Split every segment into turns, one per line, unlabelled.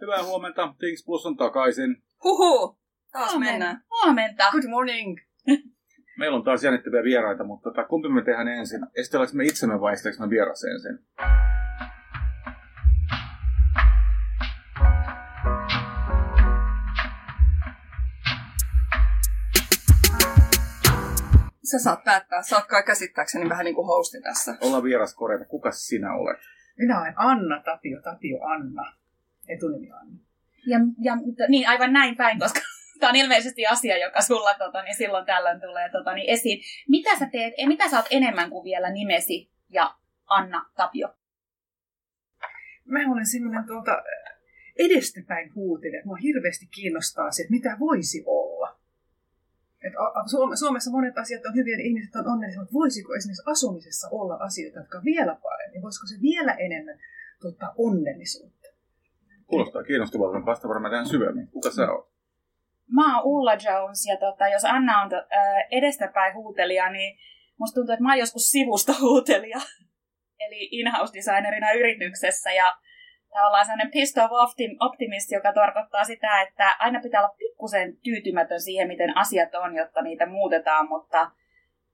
Hyvää huomenta. Things Plus on takaisin.
Huhu! Taas
Huomenta.
mennään.
Huomenta.
Good morning.
Meillä on taas jännittäviä vieraita, mutta tota, kumpi me tehdään ensin? Esitelläänkö me itsemme vai esitelläänkö me vieras ensin?
Sä saat päättää. Sä oot kai käsittääkseni vähän niin kuin hosti tässä.
Ollaan vieras korjata. Kuka sinä olet?
Minä olen Anna Tapio, Tapio Anna. Etunimi Anna.
Ja, ja, niin, aivan näin päin, koska tämä on ilmeisesti asia, joka sulla tota, niin silloin tällöin tulee tota, niin esiin. Mitä sä teet, mitä sä oot enemmän kuin vielä nimesi ja Anna Tapio?
Mä olen semmoinen tuolta edestäpäin huutelija. Mua hirveästi kiinnostaa se, että mitä voisi olla. Et Suomessa monet asiat on hyviä ihmiset on onnellisia, mutta voisiko esimerkiksi asumisessa olla asioita, jotka on vielä paremmin? Voisiko se vielä enemmän tuottaa onnellisuutta?
Kuulostaa kiinnostavalta, mutta vasta varmaan tähän syvemmin. Kuka sä oot?
Mä oon Ulla Jones ja tota, jos Anna on to, äh, edestäpäin huutelija, niin musta tuntuu, että mä oon joskus sivusta huutelija. Eli in-house designerina yrityksessä ja ollaan sellainen pissed off optim- optimist, joka tarkoittaa sitä, että aina pitää olla pikkusen tyytymätön siihen, miten asiat on, jotta niitä muutetaan, mutta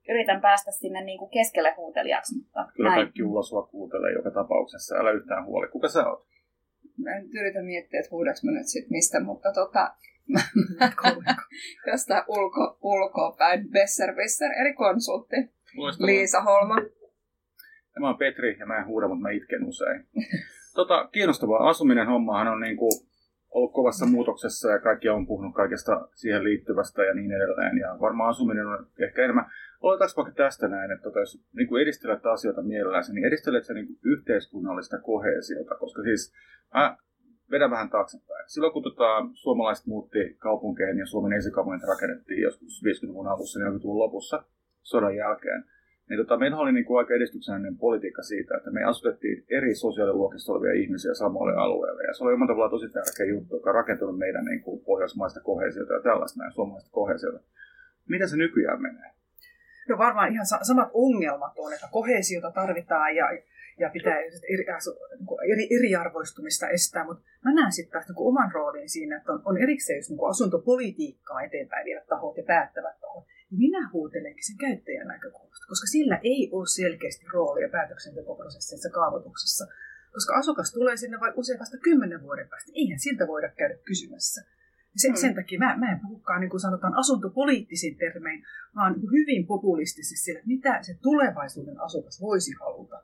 yritän päästä sinne niin kuin keskelle huutelijaksi. Mutta
Kyllä
näin.
kaikki Ulla sua kuuntelee joka tapauksessa. Älä yhtään huoli. Kuka sä oot?
Mä en nyt yritä miettiä, että huudaks mä nyt sit mistä, mutta tota, jostain ulko, ulkopäin Besserwisser, eli konsultti.
Loistavaa.
Liisa Holma.
Ja mä oon Petri ja mä en huuda, mutta mä itken usein. Tota, kiinnostavaa. Asuminen hommahan on niinku ollut kovassa muutoksessa ja kaikki on puhunut kaikesta siihen liittyvästä ja niin edelleen. Ja varmaan asuminen on ehkä enemmän. Oletaanko vaikka tästä näin, että jos niin edistelet asioita mielelläsi, niin edistelet sä niin yhteiskunnallista kohesiota, koska siis mä vedän vähän taaksepäin. Silloin kun tota, suomalaiset muutti kaupunkeihin ja Suomen esikaupungit rakennettiin joskus 50-luvun alussa, 40-luvun lopussa sodan jälkeen, niin tota, meillä oli niin kuin aika edistyksellinen politiikka siitä, että me asutettiin eri sosiaaliluokista olevia ihmisiä samoille alueille. Ja se oli omalla tavalla tosi tärkeä juttu, joka on rakentunut meidän niin kuin pohjoismaista kohesiota ja tällaista näin, suomalaista kohesiota. Miten se nykyään menee?
No varmaan ihan sa- samat ongelmat on, että kohesiota tarvitaan ja, ja pitää eri, niin eri, eriarvoistumista estää, mutta mä näen sitten taas niin oman roolin siinä, että on, on erikseen just niin asuntopolitiikkaa eteenpäin viedä tahot ja päättävät tahot. Minä huutelenkin sen käyttäjän näkökulmasta, koska sillä ei ole selkeästi roolia päätöksentekoprosessissa kaavoituksessa. Koska asukas tulee sinne vai usein vasta kymmenen vuoden päästä. Eihän siltä voida käydä kysymässä. Sen,
Hmm.
sen takia mä, mä en puhukaan niin kuin sanotaan asuntopoliittisin termein, vaan niin hyvin populistisesti sillä, että mitä se tulevaisuuden asukas voisi haluta.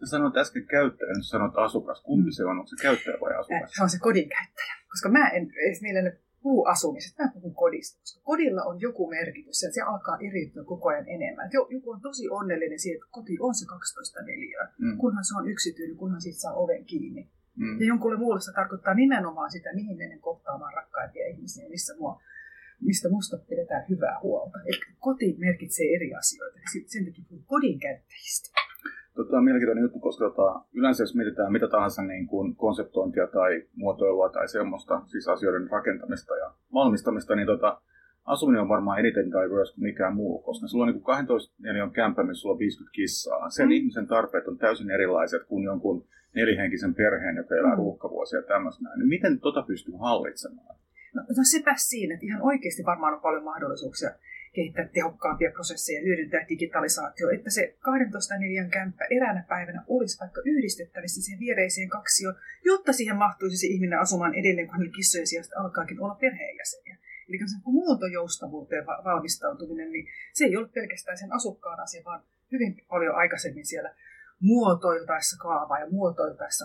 Sä sanoit äsken käyttäjä, nyt sanoit asukas. Kumpi se on? Onko se käyttäjä vai
Äh,
asukas?
Se on se kodin käyttäjä. Koska mä en edes mielelläni puhu asumisesta, mä puhun kodista. Koska kodilla on joku merkitys ja se alkaa eriytyä koko ajan enemmän. Et jo- Joku on tosi onnellinen siitä, että koti on se 12 neliöä.
Mm.
Kunhan se on yksityinen, kunhan siitä saa oven kiinni.
Mm.
Ja jonkulle muulle se tarkoittaa nimenomaan sitä, mihin menen kohtaamaan rakkaimpia ihmisiä, missä mua, mistä musta pidetään hyvää huolta. Eli koti merkitsee eri asioita. ja sit- Sen takia puhun kodin käyttäjistä.
Tota, on mielenkiintoinen juttu, koska tota, yleensä jos mietitään mitä tahansa niin kuin konseptointia tai muotoilua tai semmoista, siis asioiden rakentamista ja valmistamista, niin tota, asuminen on varmaan eniten diverse kuin mikään muu, koska sulla on niin kuin 12 neliön kämppä, missä sulla on 50 kissaa. Sen
Mm.
ihmisen tarpeet on täysin erilaiset kuin jonkun nelihenkisen perheen, joka elää
Mm.
ruuhkavuosia ja tämmöistä näin. Niin miten tota pystyy hallitsemaan?
No, no sepä siinä, että ihan oikeasti varmaan on paljon mahdollisuuksia kehittää tehokkaampia prosesseja ja hyödyntää digitalisaatio, että se 12 neliön kämppä eräänä päivänä olisi vaikka yhdistettävissä siihen viereiseen kaksioon, jotta siihen mahtuisi se ihminen asumaan edelleen, kun kissojen sijasta alkaakin olla perheenjäseniä. Eli muuntojoustavuuteen va- valmistautuminen, niin se ei ole pelkästään sen asukkaan asia, vaan hyvin paljon aikaisemmin siellä muotoiltaessa kaavaa ja muotoiltaessa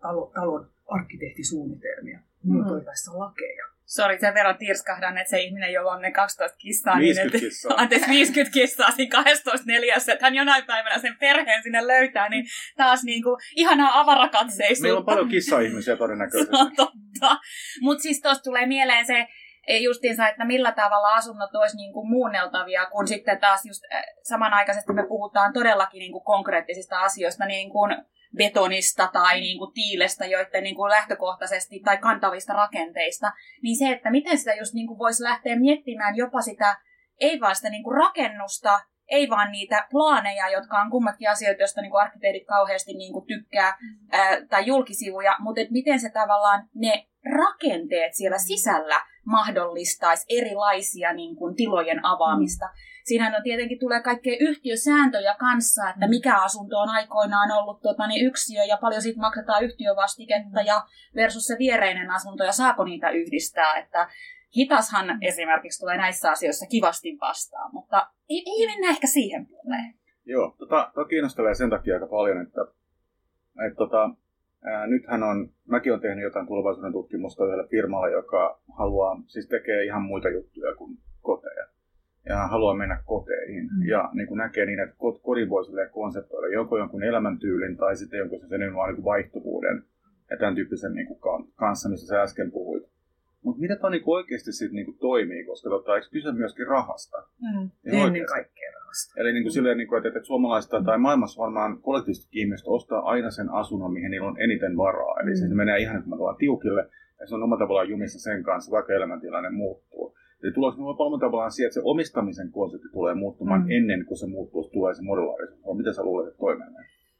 talo, talon arkkitehtisuunnitelmia, muotoiltaessa lakeja.
Sori, sen verran tirskahdan, että se ihminen, jolla on ne 12 kissaa,
50
niin että,
kissaa.
anteeksi, 50 kissaa siinä 12 neljässä, että hän jonain päivänä sen perheen sinne löytää, niin taas niin kuin, ihanaa avarakatseisuutta.
Meillä on paljon kissa-ihmisiä
Se
todennäköisesti.
on totta. Mutta siis tuosta tulee mieleen se justiinsa, että millä tavalla asunnot olisi niin kuin muunneltavia, kun sitten taas just eh, samanaikaisesti me puhutaan todellakin niin kuin konkreettisista asioista, niin kuin betonista tai niin kuin tiilestä, joiden niin kuin lähtökohtaisesti, tai kantavista rakenteista, niin se, että miten sitä just niin kuin voisi lähteä miettimään jopa sitä, ei vaan sitä niin kuin rakennusta, ei vaan niitä plaaneja, jotka on kummatkin asioita, joista niin arkkitehdit kauheasti niin kuin tykkää, ää, tai julkisivuja, mutta et miten se tavallaan ne rakenteet siellä sisällä mahdollistaisi erilaisia niin kuin, tilojen avaamista. Mm. Siinähän on tietenkin tulee kaikkea yhtiösääntöjä kanssa, että mikä asunto on aikoinaan ollut tota, niin yksiö ja paljon siitä maksetaan yhtiövastiketta ja versus se viereinen asunto ja saako niitä yhdistää. Että hitashan esimerkiksi tulee näissä asioissa kivasti vastaan, mutta ei, ei mennä ehkä siihen puoleen.
Joo, tota, tota kiinnostelee sen takia aika paljon, että, että tota, ää, nythän on, mäkin olen tehnyt jotain tulevaisuuden tutkimusta yhdelle firmalle, joka haluaa, siis tekee ihan muita juttuja kuin koteja. Ja haluaa mennä koteihin. Mm. Ja niin kuin näkee niin, että kodin voi konseptoida joko jonkun elämäntyylin tai sitten jonkun sen niin vaihtuvuuden ja tämän tyyppisen niin kuin kanssa, missä sä äsken puhuit. Mutta mitä tämä niinku oikeasti sit niinku toimii, koska tota, eikö kyse myöskin rahasta?
Mm. Ennen kaikkea rahasta.
Eli niinku mm. silleen, niinku, että, että suomalaista tai maailmassa varmaan kollektiivisesti ihmiset ostaa aina sen asunnon, mihin niillä on eniten varaa. Eli mm. se menee ihan, että me tullaan tiukille, ja se on omalla tavallaan jumissa sen kanssa, vaikka elämäntilanne muuttuu. Eli tulossa omalla tavallaan siihen, että se omistamisen konsepti tulee muuttumaan mm. ennen kuin se muuttuu, tulee se modulaarisuus. Miten sä luulet, että toimii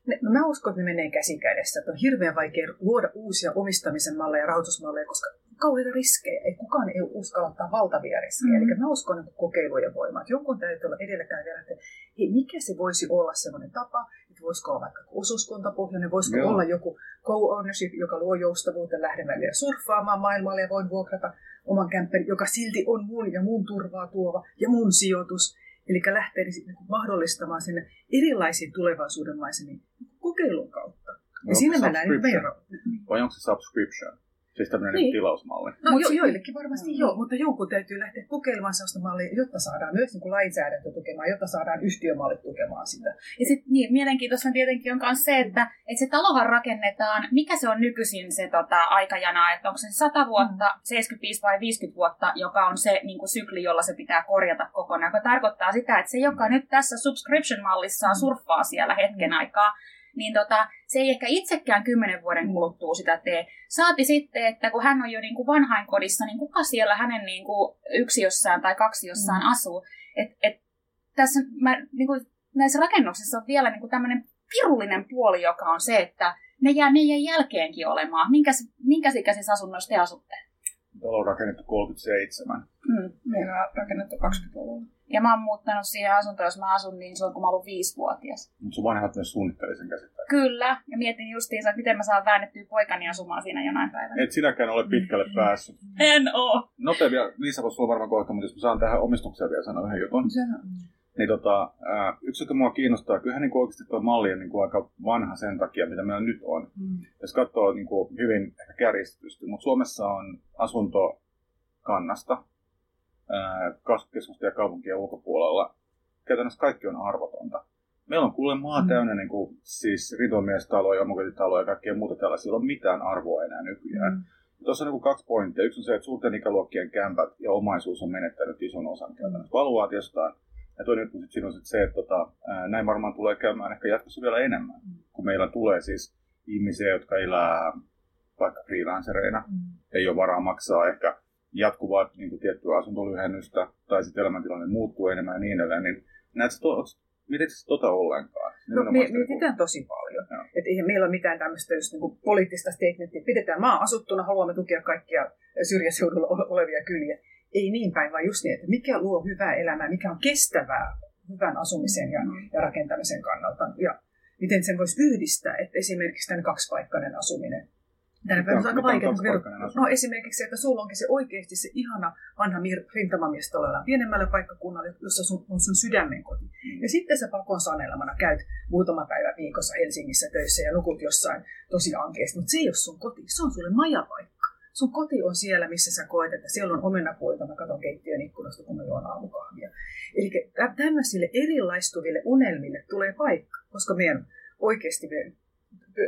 No, mä uskon, että ne menee käsi kädessä. Että on hirveän vaikea luoda uusia omistamisen malleja ja rahoitusmalleja, koska kauheita riskejä. Ei kukaan ei uskalla ottaa valtavia riskejä. Mm. Eli mä uskon niin kokeilujen voimaa. Että jonkun täytyy olla edelläkävijä, että hei, mikä se voisi olla sellainen tapa, että voisiko olla vaikka osuuskuntapohjainen, voisiko Joo. olla joku co-ownership, joka luo joustavuutta, lähden välillä surffaamaan maailmalle ja voin vuokrata oman kämppän, joka silti on mun ja mun turvaa tuova ja mun sijoitus. Eli lähtee niin mahdollistamaan sinne erilaisiin tulevaisuuden maisemiin kokeilun kautta. Ja no, siinä mä näen vero.
Vai onko se subscription? Siis tämmöinen niin. tilausmalli.
No jo, joillekin varmasti mm. joo, mutta jonkun täytyy lähteä kokeilemaan sellaista mallia, jotta saadaan myös niin kuin lainsäädäntö tukemaan, jotta saadaan yhtiömallit tukemaan sitä.
Ja sitten niin, mielenkiintoista tietenkin on myös se, että, että se talohan rakennetaan, mikä se on nykyisin se tota, aikajana, että onko se 100 vuotta, mm. 75 vai 50 vuotta, joka on se niin kuin sykli, jolla se pitää korjata kokonaan, joka tarkoittaa sitä, että se, joka nyt tässä subscription-mallissa surffaa siellä hetken mm. aikaa, niin tota, se ei ehkä itsekään kymmenen vuoden kuluttua sitä tee. Saati sitten, että kun hän on jo niin kuin vanhainkodissa, niin kuka siellä hänen niin kuin yksiössään tai kaksiossaan mm. asuu. Et, et, tässä mä, niin kuin, näissä rakennuksissa on vielä niin kuin tämmöinen pirullinen puoli, joka on se, että ne jää meidän jälkeenkin olemaan. Minkäs, minkäs ikäisissä asunnoissa te asutte?
Talo on rakennettu 37.
Mm, meillä on rakennettu 20-luvulla.
Ja mä oon muuttanut siihen asuntoon, jos mä asun niin silloin, kun mä ollut viisivuotias.
Mutta sun vanhemmat myös suunnitteli sen käsittää.
Kyllä, ja mietin justiinsa, että miten mä saan väännettyä poikani asumaan siinä jonain päivänä.
Et sinäkään ole pitkälle päässyt.
En oo.
Nopea vielä, Liisa voisi sulla varmaan kohta, mutta jos mä saan tähän omistukseen vielä sanoa yhden jutun.
Sano.
Niin tota, ää, yksi, joka mua kiinnostaa, kyllähän niin oikeasti tuo malli on niin kuin aika vanha sen takia, mitä meillä nyt on. Mm. Jos katsoo niin kuin hyvin ehkä kärjistetysti, mutta Suomessa on asuntokannasta, kasvukeskusten ja kaupunkien ulkopuolella käytännössä kaikki on arvotonta. Meillä on kuule maa mm. täynnä niin kuin, siis ritomiestaloja, omakotitaloja ja kaikkea muuta tällaisia. Ei ole mitään arvoa enää nykyään. Mm. Tuossa on niin kaksi pointtia. Yksi on se, että suurten ikäluokkien kämpät ja omaisuus on menettänyt ison osan käytännössä valuaatiostaan. Ja toinen juttu sitten on sit se, että tota, näin varmaan tulee käymään ehkä jatkossa vielä enemmän, mm. kun meillä tulee siis ihmisiä, jotka elää vaikka freelancereina, mm. ei ole varaa maksaa ehkä jatkuvaa niin kuin tiettyä asuntolyhennystä tai sitten elämäntilanne muuttuu enemmän ja niin edelleen, niin näetkö to, se tota ollenkaan?
No, me, mietitään tosi paljon. Että eihän meillä ole mitään tämmöistä just, niin kuin poliittista statementtia. Pidetään maa asuttuna, haluamme tukea kaikkia syrjäseudulla olevia kyliä. Ei niin päin, vaan just niin, että mikä luo hyvää elämää, mikä on kestävää hyvän asumisen ja, mm. ja rakentamisen kannalta. Ja miten sen voisi yhdistää, että esimerkiksi tämän kaksipaikkainen asuminen Tänä päivänä on aika vaikeaa. No esimerkiksi, että sulla onkin se oikeasti se ihana vanha rintamamies tuolla pienemmällä paikkakunnalla, jossa sun, on sun sydämen koti. Mm. Ja sitten sä pakon sanelemana käyt muutama päivä viikossa Helsingissä töissä ja nukut jossain tosi ankeasti. Mutta se ei ole sun koti, se on sulle majapaikka. Sun koti on siellä, missä sä koet, että siellä on omenapuolta, mä katson keittiön ikkunasta, kun mä juon aamukahvia. Eli tämmöisille erilaistuville unelmille tulee paikka, koska meidän oikeasti me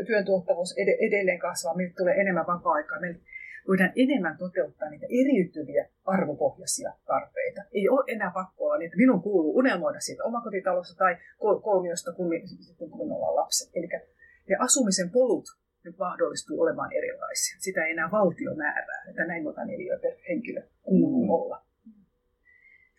työn tuottavuus edelleen kasvaa, meille tulee enemmän vapaa-aikaa, meille voidaan enemmän toteuttaa niitä eriytyviä arvopohjaisia tarpeita. Ei ole enää pakko olla niin, että minun kuuluu unelmoida siitä omakotitalosta tai kolmiosta, kun, kun minulla on lapset. Eli ne asumisen polut nyt mahdollistuu olemaan erilaisia. Sitä ei enää valtio määrää, että näin monta neliöä per henkilö kuuluu mm. olla.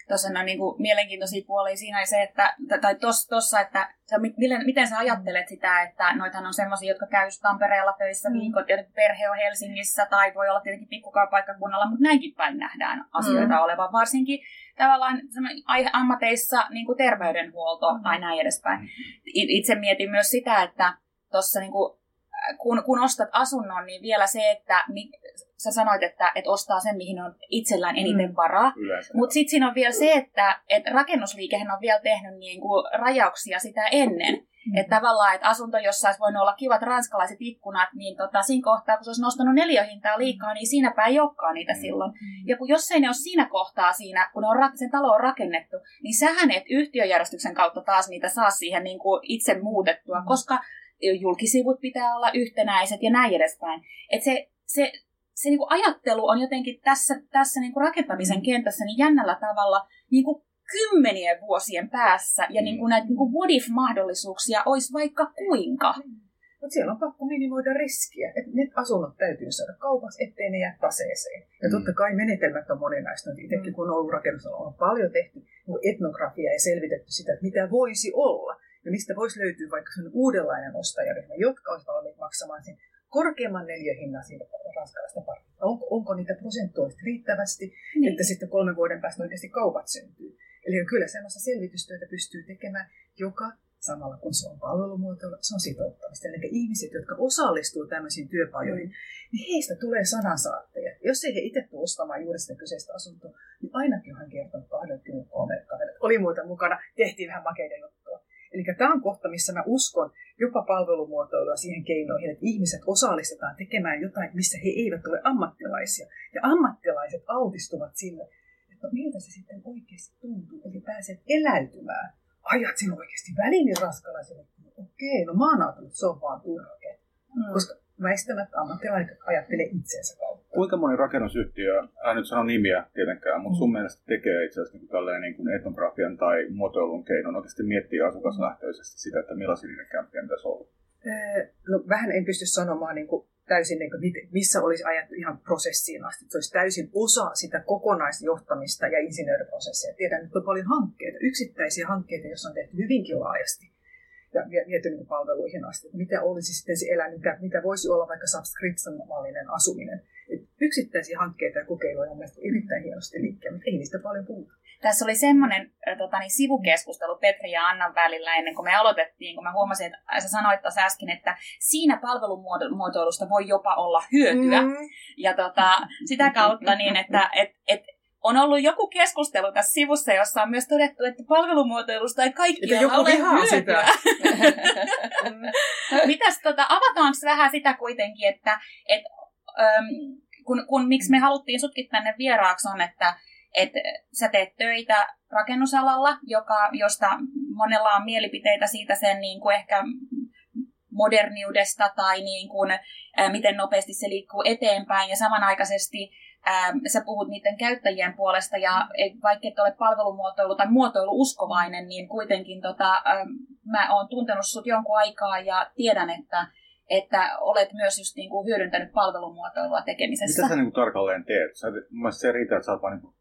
tuossa on niin kuin mielenkiintoisia puolia siinä se, että, tai tuossa, tossa, että sä, miten, miten sä ajattelet sitä, että noitahan on sellaisia, jotka käy Tampereella töissä mm. viikot, ja perhe on Helsingissä, tai voi olla tietenkin pikkukaupaikkakunnalla, mutta näinkin päin nähdään asioita mm. olevan, varsinkin tavallaan ammateissa niin kuin terveydenhuolto mm. tai näin edespäin. Mm. Itse mietin myös sitä, että tuossa niin kuin kun, kun ostat asunnon, niin vielä se, että mi, sä sanoit, että, että ostaa sen, mihin on itsellään eniten mm. varaa. Mutta sitten siinä on vielä se, että, että rakennusliikehän on vielä tehnyt niin kuin rajauksia sitä ennen. Mm. Että tavallaan, että asunto, jossa olisi voinut olla kivat ranskalaiset ikkunat, niin tota, siinä kohtaa, kun se olisi nostanut neljöhintaa liikaa, niin siinäpä ei olekaan niitä mm. silloin. Ja kun, jos ei ne ole siinä kohtaa siinä, kun ne on, sen talo on rakennettu, niin sähän et yhtiöjärjestyksen kautta taas niitä saa siihen niin kuin itse muutettua, mm. koska julkisivut pitää olla yhtenäiset ja näin edespäin. Et se, se, se niin kuin ajattelu on jotenkin tässä, tässä niin kuin rakentamisen kentässä niin jännällä tavalla niin kuin kymmenien vuosien päässä ja niin kuin näitä niin kuin what if-mahdollisuuksia olisi vaikka kuinka.
Mutta siellä on pakko minimoida riskiä, että ne asunnot täytyy saada kaupaksi, ettei ne jää taseeseen. Ja totta kai menetelmät on moninaista. Itsekin kun on ollut rakennusalalla, on paljon tehty etnografiaa ja selvitetty sitä, että mitä voisi olla ja mistä voisi löytyä vaikka sellainen uudenlainen ostajaryhmä, jotka olisivat valmiit maksamaan sen korkeamman neljöhinnan siitä ranskalaista parista. Onko, onko niitä prosentuaalisesti riittävästi, niin. että sitten kolmen vuoden päästä oikeasti kaupat syntyy. Eli kyllä sellaista selvitystyötä pystyy tekemään, joka samalla kun se on palvelumuotoilla, se on sitouttamista. Eli ihmiset, jotka osallistuu tämmöisiin työpajoihin, mm. niin heistä tulee sanansaatteja. Jos ei he itse tule ostamaan juuri sitä kyseistä asuntoa, niin ainakin hän kertonut 23 kavereita. Oli muuta mukana, tehtiin vähän makeita juttua. Eli tämä on kohta, missä mä uskon jopa palvelumuotoilua siihen keinoihin, että ihmiset osallistetaan tekemään jotain, missä he eivät ole ammattilaisia. Ja ammattilaiset altistuvat sille, että no, miltä se sitten oikeasti tuntuu, eli pääset eläytymään. Ajat sinä oikeasti väliin niin raskalaiselle. Okei, no mä oon ajatellut, että se on vaan turhake. Mm. Koska väistämättä ammattilaiset ajattelee itseensä.
Kuinka moni rakennusyhtiö, älä nyt sano nimiä tietenkään, mutta sun mm. mielestä tekee itse asiassa niin tälleen niin kuin etnografian tai muotoilun keinon oikeasti miettiä asukaslähtöisesti sitä, että millaisia niiden kämppien pitäisi olla?
No vähän en pysty sanomaan niin kuin täysin, niin kuin, missä olisi ajattu ihan prosessiin asti. Se olisi täysin osa sitä kokonaisjohtamista ja insinööriprosessia. Tiedän, että on paljon hankkeita, yksittäisiä hankkeita, joissa on tehty hyvinkin laajasti ja viety niin palveluihin asti. Mitä olisi sitten se elä, mitä, mitä voisi olla vaikka subscription-mallinen asuminen. Yksittäisiä hankkeita ja kokeiluja on mielestäni erittäin hienosti liikkeellä, mutta ei niistä paljon puhuta.
Tässä oli semmoinen tota, niin sivukeskustelu Petri ja Annan välillä ennen kuin me aloitettiin, kun mä huomasin, että sä sanoit tuossa äsken, että siinä palvelumuotoilusta voi jopa olla hyötyä. Mm. Ja tota, sitä kautta niin, että et, et, on ollut joku keskustelu tässä sivussa, jossa on myös todettu, että palvelumuotoilusta ei kaikki joku ole hyötyä. Sitä. Mitäs, tota, avataanko vähän sitä kuitenkin, että et, kun, kun, miksi me haluttiin sutkin tänne vieraaksi on, että et sä teet töitä rakennusalalla, joka, josta monella on mielipiteitä siitä sen niin kuin ehkä moderniudesta tai niin kuin, ä, miten nopeasti se liikkuu eteenpäin. Ja samanaikaisesti ähm, sä puhut niiden käyttäjien puolesta ja vaikka et ole palvelumuotoilu tai muotoilu uskovainen, niin kuitenkin tota, ähm, mä oon tuntenut sut jonkun aikaa ja tiedän, että että olet myös just niin kuin hyödyntänyt palvelumuotoilua tekemisessä.
Mitä sä niin kuin tarkalleen teet? Sä, mun se riittää, että sä oot vaan niin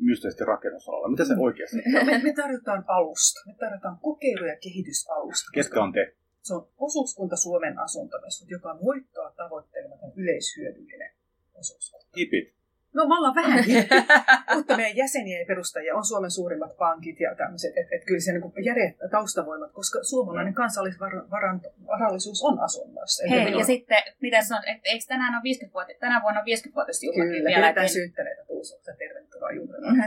mysteisesti rakennusalalla. Mitä se mm. oikeasti
no, me, me tarjotaan alusta. Me tarjotaan kokeilu- ja kehitysalusta.
Ketkä on te?
Se on osuuskunta Suomen asuntomessut, joka on voittoa tavoittelematon yleishyödyllinen osuuskunta.
Hipit.
No me ollaan vähän, mutta meidän jäseniä ja perustajia on Suomen suurimmat pankit ja tämmöiset, että et kyllä se niin järjet, taustavoimat, koska suomalainen kansallisvarallisuus on asunnoissa.
Hei, ja sitten, mitä on, että eikö tänään on 50 vuotta, tänä vuonna on 50 vuotisjuhlakin
Kyllä, vielä. Kyllä, syyttäneitä tuusuuksia, tervetuloa juhlana.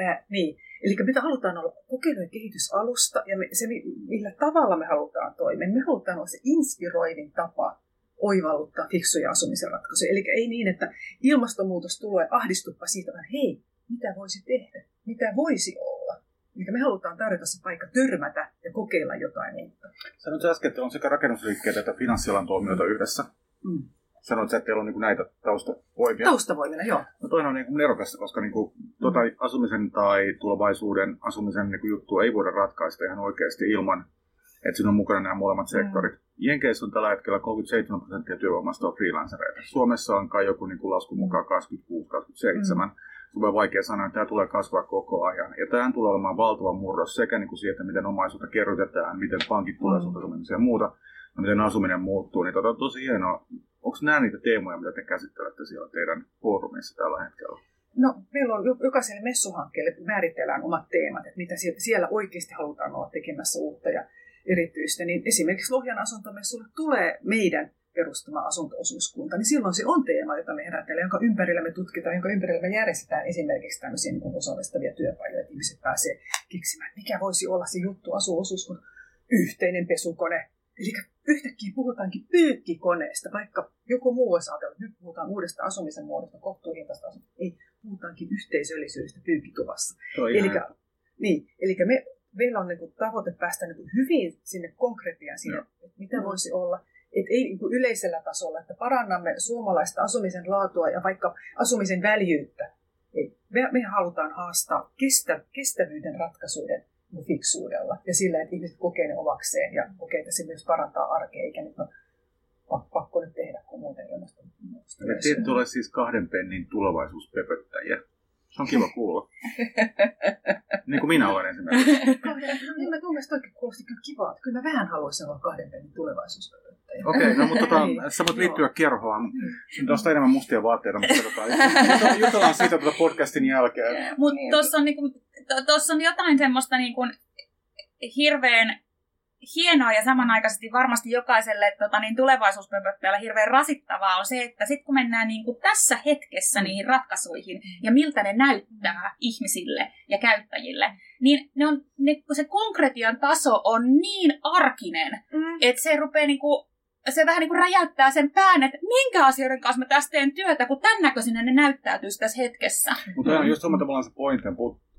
äh, niin, Eli me halutaan olla kokeilu- ja kehitysalusta, ja me, se, millä tavalla me halutaan toimia, me halutaan olla se inspiroivin tapa oivalluttaa fiksuja asumisen ratkaisuja. Eli ei niin, että ilmastonmuutos tulee, ahdistuppa siitä, vaan hei, mitä voisi tehdä, mitä voisi olla. Eli me halutaan tarjota se paikka törmätä ja kokeilla jotain uutta.
Sanoit äsken, että on sekä rakennusliikkeitä että finanssialan toimijoita yhdessä. Mm. Sanoit, että teillä on niin näitä taustavoimia.
Taustavoimina, joo.
No toinen on niin nerokasta, koska niin kuin, tuota mm. asumisen tai tulevaisuuden asumisen niin juttu ei voida ratkaista ihan oikeasti ilman että siinä on mukana nämä molemmat sektorit. Mm. Jenkeissä on tällä hetkellä 37 prosenttia työvoimasta on freelancereita. Suomessa on kai joku niin kuin laskun mukaan 26-27. Mm. Super vaikea sanoa, että tämä tulee kasvaa koko ajan. Ja tämä tulee olemaan valtava murros sekä niin kuin siitä, miten omaisuutta kerrytetään, miten pankit tulee mm. ja muuta, ja miten asuminen muuttuu. Niin tota, tosi hienoa. Onko nämä niitä teemoja, mitä te käsittelette siellä teidän foorumissa tällä hetkellä?
No, meillä on jokaiselle messuhankkeelle määritellään omat teemat, että mitä siellä oikeasti halutaan olla tekemässä uutta ja erityistä. Niin esimerkiksi Lohjan asuntomessulle tulee meidän perustama asuntoosuuskunta, niin silloin se on teema, jota me herätellään, jonka ympärillä me tutkitaan, jonka ympärillä me järjestetään esimerkiksi tämmöisiä niin osallistavia työpajoja, että ihmiset pääsee keksimään, mikä voisi olla se juttu asuosuus, yhteinen pesukone. Eli yhtäkkiä puhutaankin pyykkikoneesta, vaikka joku muu olisi ajatellut, nyt puhutaan uudesta asumisen muodosta, kohtuuhintaista asumista. Ei, puhutaankin yhteisöllisyydestä pyykkituvassa. Eli niin, eli me, meillä on niin tavoite päästä niin hyvin sinne konkretiaan, sinne, että mitä voisi olla että ei niin kuin yleisellä tasolla, että parannamme suomalaista asumisen laatua ja vaikka asumisen väljyyttä. Ei. Me, me halutaan haastaa kestä, kestävyyden ratkaisuiden fiksuudella ja sillä, että ihmiset kokee ne omakseen ja kokee, että se myös parantaa arkea, eikä nyt no, pakko nyt tehdä, kun muuten ilmastonmuutosta.
Ja te tulee siis kahden pennin tulevaisuuspöpöttäjiä. Se on kiva kuulla. niin kuin minä olen esimerkiksi.
niin mä mielestä oikein kuulosti kyllä kivaa. Kyllä mä vähän haluaisin olla kahden pennin tulevaisuuspöpöttäjä.
Okei, okay, no mutta tota, niin. sä voit liittyä kerhoon. Niin. Tuosta enemmän mustia vaatteita, mutta tota, jutellaan siitä tuota podcastin jälkeen.
Mutta niin. tuossa on, niinku, on jotain semmoista niinku, hirveän hienoa ja samanaikaisesti varmasti jokaiselle tota, niin tulevaisuuspöpöttäjällä hirveän rasittavaa on se, että sitten kun mennään niin kuin tässä hetkessä niihin ratkaisuihin ja miltä ne näyttää ihmisille ja käyttäjille, niin, ne on, ne, kun se konkretian taso on niin arkinen, mm. että se rupeaa niin kuin, se vähän niin kuin räjäyttää sen pään, että minkä asioiden kanssa mä tässä teen työtä, kun tämän näköisinä ne näyttäytyisi tässä hetkessä.
Mutta on just samalla tavalla se pointti,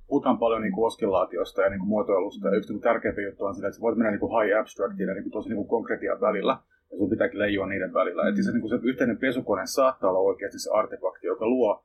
puhutaan paljon niin kuin oskillaatiosta ja niin kuin muotoilusta. Ja yksi niin tärkeimpiä juttu on sitä, että sä voit mennä niin kuin high abstractiin ja niin kuin tosi niin kuin konkretian välillä. Ja sun pitääkin leijua niiden välillä. Mm. Että se, niin kuin se yhteinen pesukone saattaa olla oikeasti se artefakti, joka luo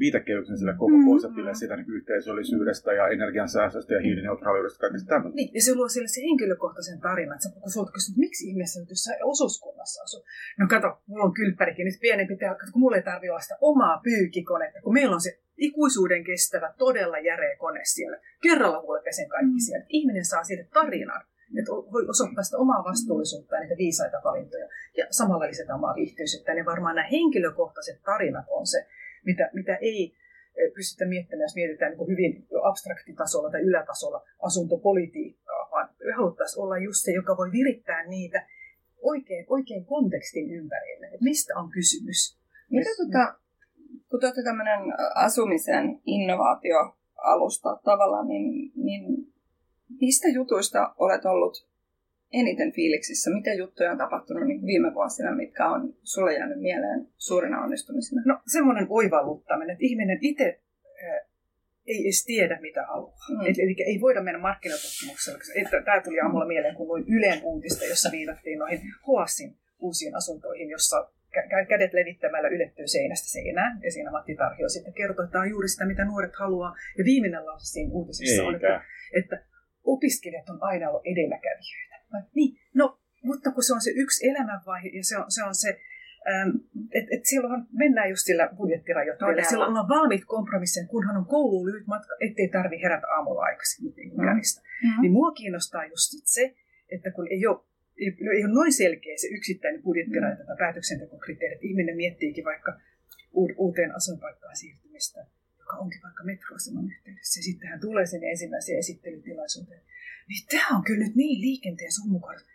viitekehyksen sille koko mm, konseptille siitä niin yhteisöllisyydestä ja energiansäästöstä ja hiilineutraaliudesta kaikesta tämmöistä.
Niin, ja se luo sille se henkilökohtaisen tarinan, että kun sulta kysyt, miksi ihmeessä nyt jossain osuuskunnassa asuu. No kato, mulla on kylppärikin nyt pienempi kato, kun mulla ei tarvitse olla sitä omaa pyykikonetta, kun meillä on se ikuisuuden kestävä, todella järeä kone siellä. Kerralla mulle pesen kaikki mm. siellä. Ihminen saa siitä tarinan että voi osoittaa sitä omaa vastuullisuutta ja niitä viisaita valintoja. Ja samalla lisätä omaa viihtyisyyttä. Ja varmaan nämä henkilökohtaiset tarinat on se, mitä, mitä ei eh, pystytä miettimään, jos mietitään niin hyvin abstraktitasolla tai ylätasolla asuntopolitiikkaa, vaan haluttaisiin olla just se, joka voi virittää niitä oikein, oikein kontekstin ympärille, että mistä on kysymys.
Mitä tota, kun te olette tämmöinen asumisen innovaatioalusta tavallaan, niin, niin mistä jutuista olet ollut eniten fiiliksissä? Mitä juttuja on tapahtunut niin viime vuosina, mitkä on sulle jäänyt mieleen suurena onnistumisena?
No semmoinen oivalluttaminen, että ihminen itse ei edes tiedä, mitä haluaa. Mm. Eli, eli ei voida mennä markkinatutkimuksella. Tämä tuli aamulla mieleen, kun luin Ylen uutista, jossa viitattiin noihin Hoasin uusiin asuntoihin, jossa kädet levittämällä ylettyy seinästä seinään. Ja siinä Matti Tarhio sitten kertoo, että tämä on juuri sitä, mitä nuoret haluaa. Ja viimeinen lause siinä uutisessa Eikä. on, että, että opiskelijat on aina ollut edelläkävijöitä. Niin, no, mutta kun se on se yksi elämänvaihe ja se on se, on se ähm, että et silloin mennään just sillä budjettirajoitteella. Silloin ollaan valmiit kompromissiin, kunhan on kouluun lyhyt matka, ettei tarvi herätä aamulla aikaisin mm. Mm-hmm. Niin mua kiinnostaa just se, että kun ei ole ei, ei ole noin selkeä se yksittäinen budjettirajoite tai päätöksentekokriteeri, että ihminen miettiikin vaikka uuteen asuinpaikkaan siirtymistä, joka onkin vaikka metroaseman yhteydessä, ja sitten hän tulee sinne ensimmäiseen esittelytilaisuuteen. Niin tämä on kyllä nyt niin liikenteen sumukorot.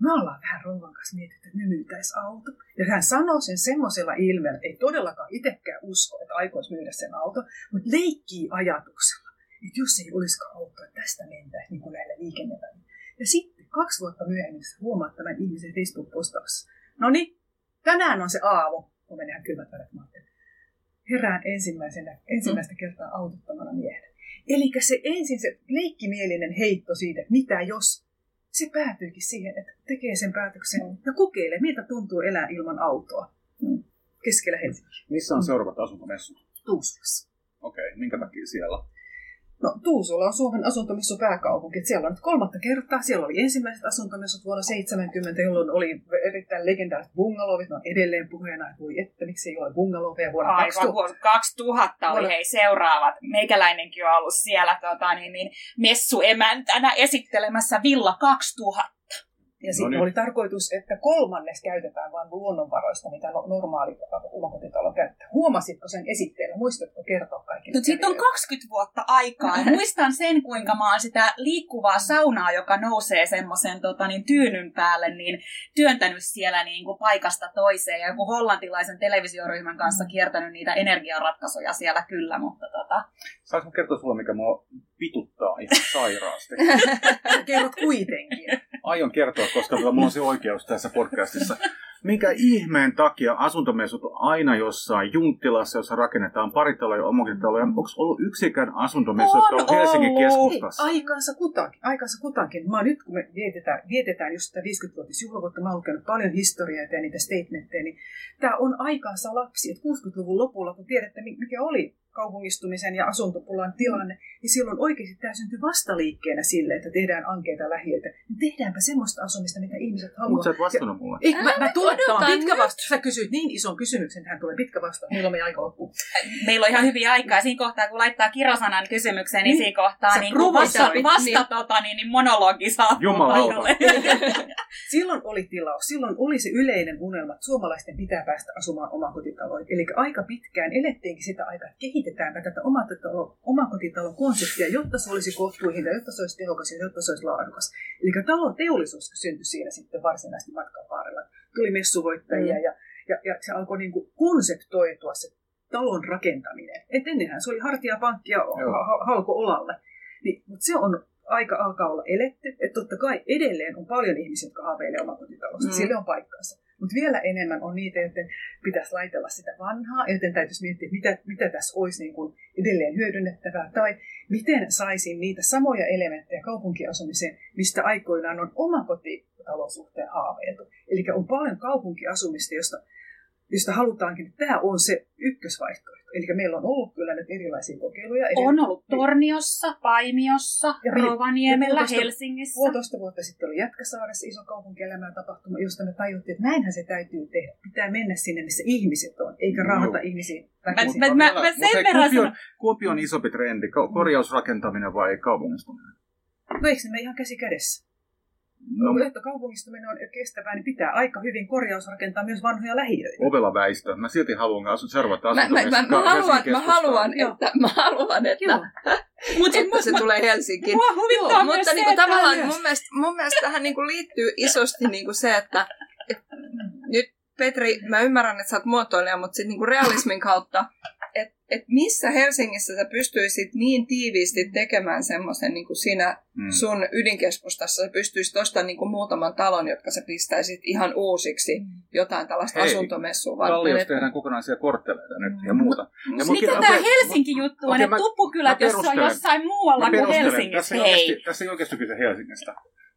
Me ollaan vähän rouvan kanssa mietitty, että me myytäisi auto. Ja hän sanoo sen semmoisella ilmeellä, että ei todellakaan itsekään usko, että aikoisi myydä sen auto, mutta leikkii ajatuksella, että jos ei olisikaan auto, että tästä mentäisiin niin kuin näillä liikennevälineillä. Ja sitten kaksi vuotta myöhemmin huomaat tämän ihmisen Facebook-postauksessa. No niin, tänään on se aamu, kun menee kylmät väret Herään ensimmäisenä, ensimmäistä kertaa autottamana miehenä. Eli se ensin se leikkimielinen heitto siitä, että mitä jos, se päätyykin siihen, että tekee sen päätöksen mm. ja kokeilee, miltä tuntuu elää ilman autoa mm. keskellä Helsinkiä.
Missä on seuraavat asuntomessut?
Tuusulassa.
Okei, okay, minkä takia siellä?
No Tuusula on Suomen asuntomessu pääkaupunki. Siellä on nyt kolmatta kertaa. Siellä oli ensimmäiset asuntomessut vuonna 70, jolloin oli erittäin legendaariset bungalovit. Ne on edelleen puheena, että voi että, miksi ei ole bungaloveja vuonna
Aivan,
2000.
vuosi 2000 oli
Vuonna-
hei seuraavat. Meikäläinenkin on ollut siellä tota, niin, niin, messuemäntänä esittelemässä Villa 2000.
Ja sitten
niin.
oli tarkoitus, että kolmannes käytetään vain luonnonvaroista, mitä no- normaali omakotitalo käyttää. Huomasitko sen esitteellä? Muistatko kertoa kaikille?
No siitä on 20 vuotta aikaa. Ja muistan sen, kuinka mä oon sitä liikkuvaa saunaa, joka nousee semmoisen tota, niin, tyynyn päälle, niin työntänyt siellä niin kuin paikasta toiseen. Ja joku hollantilaisen televisioryhmän kanssa kiertänyt niitä energiaratkaisuja siellä kyllä, mutta tota,
Saanko kertoa sulle, mikä mua vituttaa ihan sairaasti?
Kerrot kuitenkin.
Aion kertoa, koska mulla on se oikeus tässä podcastissa. Minkä ihmeen takia asuntomessut on aina jossain Junttilassa, jossa rakennetaan paritaloja ja omakotitaloja? Onko ollut yksikään asuntomessu,
On
on Helsingin
ollut.
keskustassa?
Aikansa kutakin. Aikansa kutakin. Mä nyt, kun me vietetään, vietetään just sitä 50-vuotisjuhlavuotta, mä oon lukenut paljon historiaa ja niitä statementteja, niin tämä on aikansa lapsi. Et 60-luvun lopulla, kun tiedätte, mi- mikä oli kaupungistumisen ja asuntopulan tilanne, niin silloin oikeasti tämä syntyi vastaliikkeenä sille, että tehdään ankeita lähiöitä. Niin tehdäänpä semmoista asumista, mitä ihmiset haluaa.
Mutta sä et vastannut mulle.
Ei, mä, mä tulen, tämä on pitkä vastaus. Sä kysyit niin ison kysymyksen, tähän tulee pitkä vastaus. Milloin me aika loppuu?
meillä on ihan hyviä aikaa. Siinä kohtaa, kun laittaa kirosanan kysymykseen, niin,
Niin.
siinä kohtaa niin vasta, vasta
niin.
tota, niin, niin monologi saapuu
Jumalauta.
Silloin oli tilaus, silloin oli se yleinen unelma, että suomalaisten pitää päästä asumaan omakotitaloihin. Eli aika pitkään elettiinkin sitä aikaa, että kehitetäänpä tätä omakotitalo, omakotitalon konseptia, jotta se olisi kohtuuhinta, jotta se olisi tehokas ja jotta se olisi laadukas. Eli talon teollisuus syntyi siinä sitten varsinaisesti matkan varrella. Tuli messuvoittajia
Mm.
ja, ja, ja se alkoi niin kuin konseptoitua se talon rakentaminen. Et ennenhän se oli hartiapankki ja ha- ha- halko olalle. Niin, mutta se on aika alkaa olla eletty. Että totta kai edelleen on paljon ihmisiä, jotka haaveilee omakotitalosta.
Mm.
Sille on paikkansa. Mutta vielä enemmän on niitä, joiden pitäisi laitella sitä vanhaa, joten täytyisi miettiä, mitä, mitä tässä olisi niin kuin edelleen hyödynnettävää, tai miten saisin niitä samoja elementtejä kaupunkiasumiseen, mistä aikoinaan on omakotitalosuhteen haaveiltu. Eli on paljon kaupunkiasumista, josta, josta halutaankin, että tämä on se ykkösvaihtoehto. Eli meillä on ollut kyllä nyt erilaisia kokeiluja.
On ollut Torniossa, Paimiossa,
Ja
Rovaniemellä,
ja puolitoista-
Helsingissä.
Puolitoista vuotta sitten oli Jätkäsaaressa iso kaupunkielämää tapahtuma, josta me tajuttiin, että näinhän se täytyy tehdä. Pitää mennä sinne, missä ihmiset on, eikä raahata
Joo.
ihmisiin
Mä-
väkisin.
mä- mä- sen
Mutta hei,
verran
kumpi, on,
sanon-
kumpi on isompi trendi, ko- korjausrakentaminen vai kaupungistuminen?
No eikö ne ihan käsi kädessä?
No,
No, jotta kaupungistuminen on kestävää, niin pitää aika hyvin korjausrakentaa myös vanhoja lähiöitä.
ovela väistö. Mä silti haluan asu, seurata
Mä, mä, mä, mä, haluan, mä haluan, että, mä haluan, että,
Joo.
Mut sit
että se tulee Helsinkiin.
Mua huvittaa
Joo,
myös
mutta
se,
niinku,
että
tavallaan
myös-
mun mielestä, mun mielestä tähän niinku liittyy isosti niinku se, että et, nyt Petri, mä ymmärrän, että sä oot muotoilija, mutta sitten niinku realismin kautta, että et missä Helsingissä sä pystyisit niin tiiviisti tekemään semmoisen niinku siinä
Mm.
sun ydinkeskustassa, sä pystyisit ostamaan niinku muutaman talon, jotka sä pistäisit ihan uusiksi jotain tällaista
Hei,
asuntomessua varten.
Kalliossa
että-
tehdään kokonaisia kortteleita nyt ja muuta. Ja
Mikä
munkin-
tämä Helsinki-juttu on, että tuppukylät, jos on jossain muualla kuin. Helsingissä.
Oikeasti, tässä ei oikeasti kyse Helsingistä.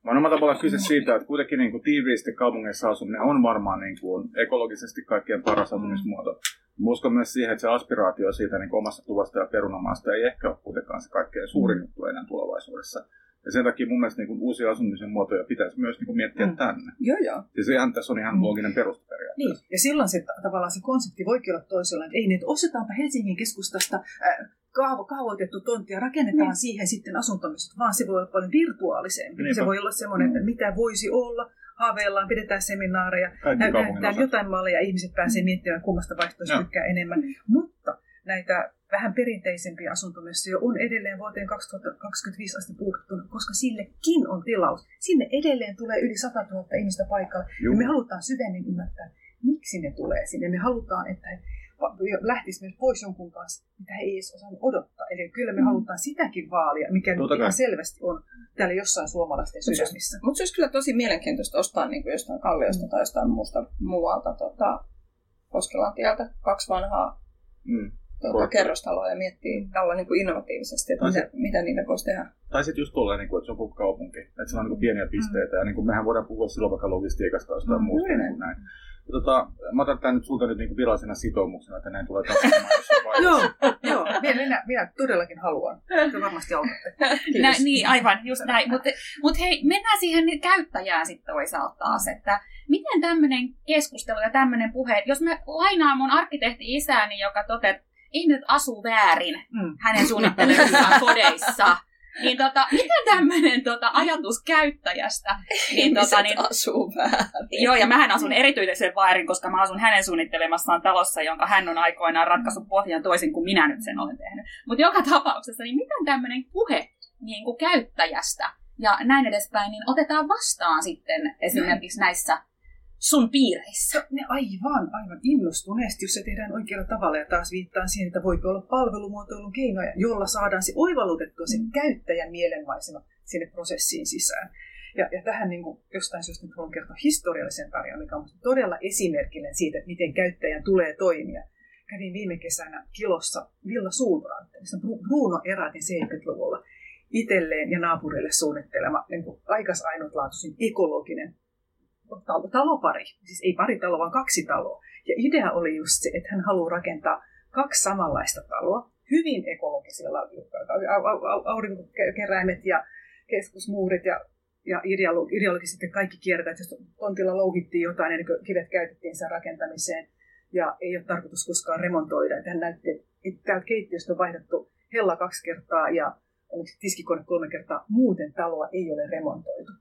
Vaan omalla tavallaan kyse siitä, että kuitenkin niin kuin tiiviisti kaupungeissa asuminen on varmaan niin kuin ekologisesti kaikkein paras asumismuoto. Mä uskon myös siihen, että se aspiraatio siitä niin omasta tuvasta ja perunamaasta ei ehkä ole kuitenkaan se kaikkein suurin juttu enää tulevaisuudessa. Ja sen takia mun mielestä niin kuin uusia asumisen muotoja pitäisi myös niin kuin miettiä
Mm.
tänne.
Joo, joo.
Siis ihan, tässä on ihan
Mm.
looginen perusteperiaate.
Niin, ja silloin se tavallaan se konsepti voikin olla toisella, että ei, niin, että ostetaanpa Helsingin keskustasta äh, kaavo, kaavoitettu tontti ja rakennetaan
Niin.
siihen sitten asuntomistot, vaan se voi olla paljon virtuaalisempi.
Niinpä.
Se voi olla semmoinen, että mitä voisi olla, haaveillaan, pidetään seminaareja, näytetään jotain malleja, ihmiset pääsee miettimään, kummasta vaihtoehtoista tykkää enemmän. Mutta näitä vähän perinteisempiä asuntomessuja on edelleen vuoteen 2025 asti puukattuna, koska sillekin on tilaus. Sinne edelleen tulee yli 100 000 ihmistä paikalle. Ja me halutaan syvemmin ymmärtää, miksi ne tulee sinne. Me halutaan, että he lähtisivät myös pois jonkun kanssa, mitä he ei edes osannut odottaa. Eli kyllä me halutaan sitäkin vaalia, mikä nyt ihan selvästi on täällä jossain suomalaisten
Mut se-
sydämissä.
Mutta se olisi kyllä tosi mielenkiintoista ostaa niin kuin jostain Kalliosta tai jostain muusta muualta tota, Koskelan tieltä kaksi vanhaa
Mm.
tuota, kerrostaloa ja miettiä tällä niin kuin innovatiivisesti, että
Tai
mitä, mitä niille voisi tehdä.
Tai sitten just tolleen, niin kuin, että se on koko kaupunki. Että se on niin kuin pieniä pisteitä. Ja niin kuin mehän voidaan puhua silloin vaikka logistiikasta tai jostain
Mm,
muusta. Niin kuin näin. Tota, mä otan tämän nyt sulta nyt niin virallisena sitoumuksena, että näin tulee tapahtumaan jossain
Joo, joo. Minä, minä, minä todellakin haluan. Te varmasti autatte.
Nä, niin, aivan, just näin. Mutta mut hei, mennään siihen käyttäjään sitten toisaalta taas, että miten tämmöinen keskustelu ja tämmöinen puhe, jos mä lainaan mun arkkitehti isääni, joka toteaa, että ihmiset asuu väärin
Mm.
hänen suunnittelemissaan kodeissa, niin tota, miten tämmöinen tota, ajatus käyttäjästä, niin, tota, niin,
asuu väärin.
Joo, ja mähän asun erityisen väärin, koska mä asun hänen suunnittelemassaan talossa, jonka hän on aikoinaan ratkaissut pohjan toisin kuin minä nyt sen olen tehnyt. Mutta joka tapauksessa, niin miten tämmöinen puhe niin kuin käyttäjästä ja näin edespäin, niin otetaan vastaan sitten esimerkiksi näissä sun piireissä?
Ne aivan, aivan innostuneesti, jos se tehdään oikealla tavalla. Ja taas viittaan siihen, että voi olla palvelumuotoilun keinoja, jolla saadaan se oivallutettua sen käyttäjän mielenmaisema sinne prosessiin sisään. Ja, ja tähän niin kuin, jostain syystä nyt haluan kertoa historiallisen tarinan, mikä on todella esimerkillinen siitä, että miten käyttäjän tulee toimia. Kävin viime kesänä Kilossa Villa Sulbrante, missä Bruno Eratin 70-luvulla itselleen ja naapurille suunnittelema niin kuin aikas ainutlaatuisin ekologinen talo, talopari. Siis ei pari taloa, vaan kaksi taloa. Ja idea oli just se, että hän haluaa rakentaa kaksi samanlaista taloa, hyvin ekologisilla au- au- au- aurinkokeräimet ja keskusmuurit ja, ja ideolo- ideologisesti kaikki kierretään, että jos tontilla louhittiin jotain ennen kuin kivet käytettiin sen rakentamiseen ja ei ole tarkoitus koskaan remontoida. Että hän näytti, että täältä keittiöstä on vaihdettu hella kaksi kertaa ja tiskikone kolme kertaa. Muuten taloa ei ole remontoitu.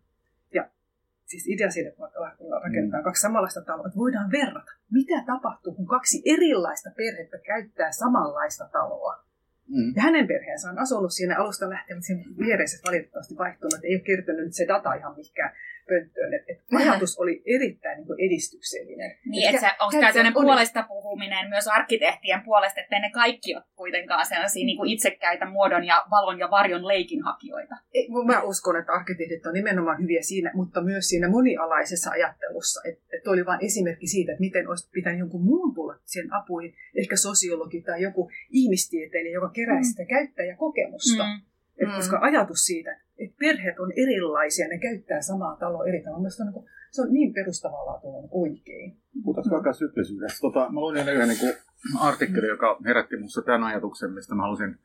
Siis idea siitä, vaikka rakennetaan kaksi samanlaista taloa, että voidaan verrata. Mitä tapahtuu, kun kaksi erilaista perhettä käyttää samanlaista taloa?
Mm.
Ja hänen perheensä on asunut siinä alusta lähtien, mutta siinä viereiset valitettavasti vaihtunut, että ei ole kertynyt nyt se data ihan mihinkään pönttöön. Et, et ajatus oli erittäin niin kuin edistyksellinen.
Niin, että se, onko tämä
on-
puolesta puhuminen myös arkkitehtien puolesta, että ne kaikki ole kuitenkaan sellaisia niin kuin itsekkäitä muodon ja valon ja varjon leikinhakijoita?
Ei, Mä uskon, että arkkitehdit on nimenomaan hyviä siinä, mutta myös siinä monialaisessa ajattelussa. Että et oli vain esimerkki siitä, että miten olisi pitänyt jonkun muun tulla siihen apuihin, ehkä sosiologi tai joku ihmistieteilijä, joka kerää
Mm.
sitä käyttäjäkokemusta.
Mm.
Et
Mm.
koska ajatus siitä, että perheet on erilaisia, ne käyttää samaa taloa eri tavalla, mielestäni se on, niin se on niin perustavanlaatuinen oikein.
Puhutaan vaikka syklisyydestä. Tota, mä luin yhden niin artikkeli, joka herätti minussa tämän ajatuksen, mistä mä halusin